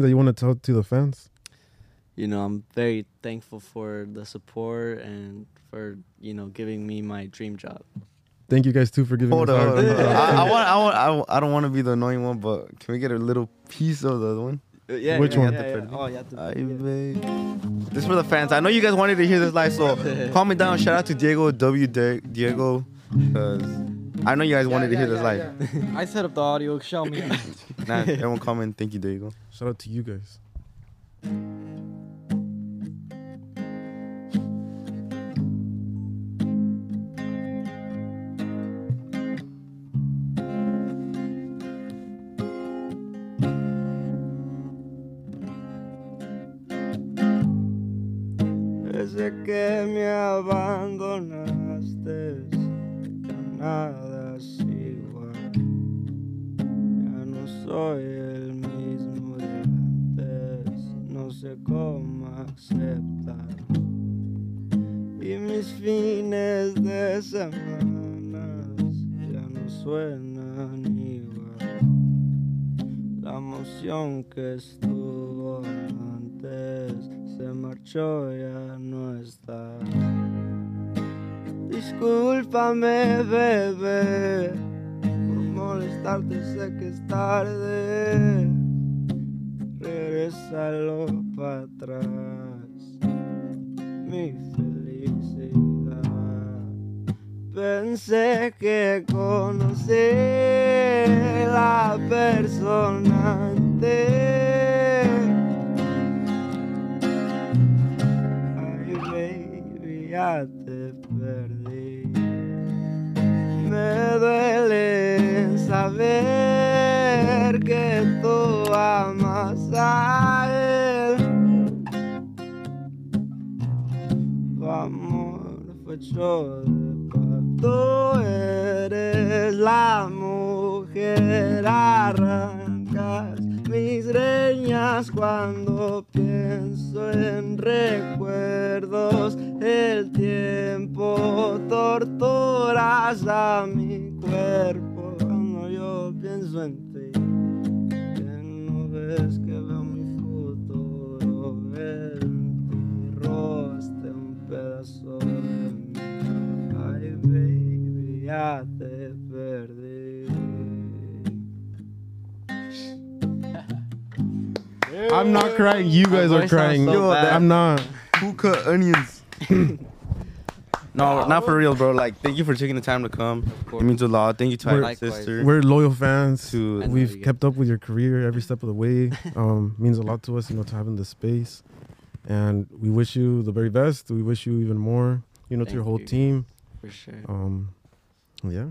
that you want to tell to the fans? You know, I'm very thankful for the support and for you know giving me my dream job. Thank you guys too for giving Hold us on, hold on. I, I want, I want, I, I don't want to be the annoying one, but can we get a little piece of the other one? Uh, Yeah, Which yeah, one? Yeah, yeah. Oh, you have to. Ay, yeah. This is for the fans. I know you guys wanted to hear this live, so calm me down. Shout out to Diego W. Di- Diego, because I know you guys wanted to hear this live. I set up the audio. Show me. Nah, everyone comment. Thank you, Diego. Shout out to you guys. Desde que me abandonaste, nada soy el mismo de antes, no sé cómo aceptar. Y mis fines de semanas ya no suenan igual. La emoción que estuvo antes se marchó, ya no está. Discúlpame, bebé, molestarte, sé que es tarde. Regrésalo para atrás, mi felicidad. Pensé que conocí la persona antes. Ay, baby, ya te perdí. Saber que tú amas a él. Tu amor fue hecho de. Tú eres la mujer, arrancas mis greñas cuando pienso en recuerdos. El tiempo torturas a mi cuerpo yo pienso en ti. Que no ves que veo mi futuro en ti. Robaste un pedazo de mí. Ay, baby, ya te perdí. I'm not crying. You guys are crying. so bad. I'm not. Who cut onions? no, not for real, bro. Like, thank you for taking the time to come. It means a lot. Thank you to my sister. We're loyal fans. To We've you kept up with your career every step of the way. Um, means a lot to us, you know, to having this space. And we wish you the very best. We wish you even more, you know, to your whole you. team. For sure. Um, yeah.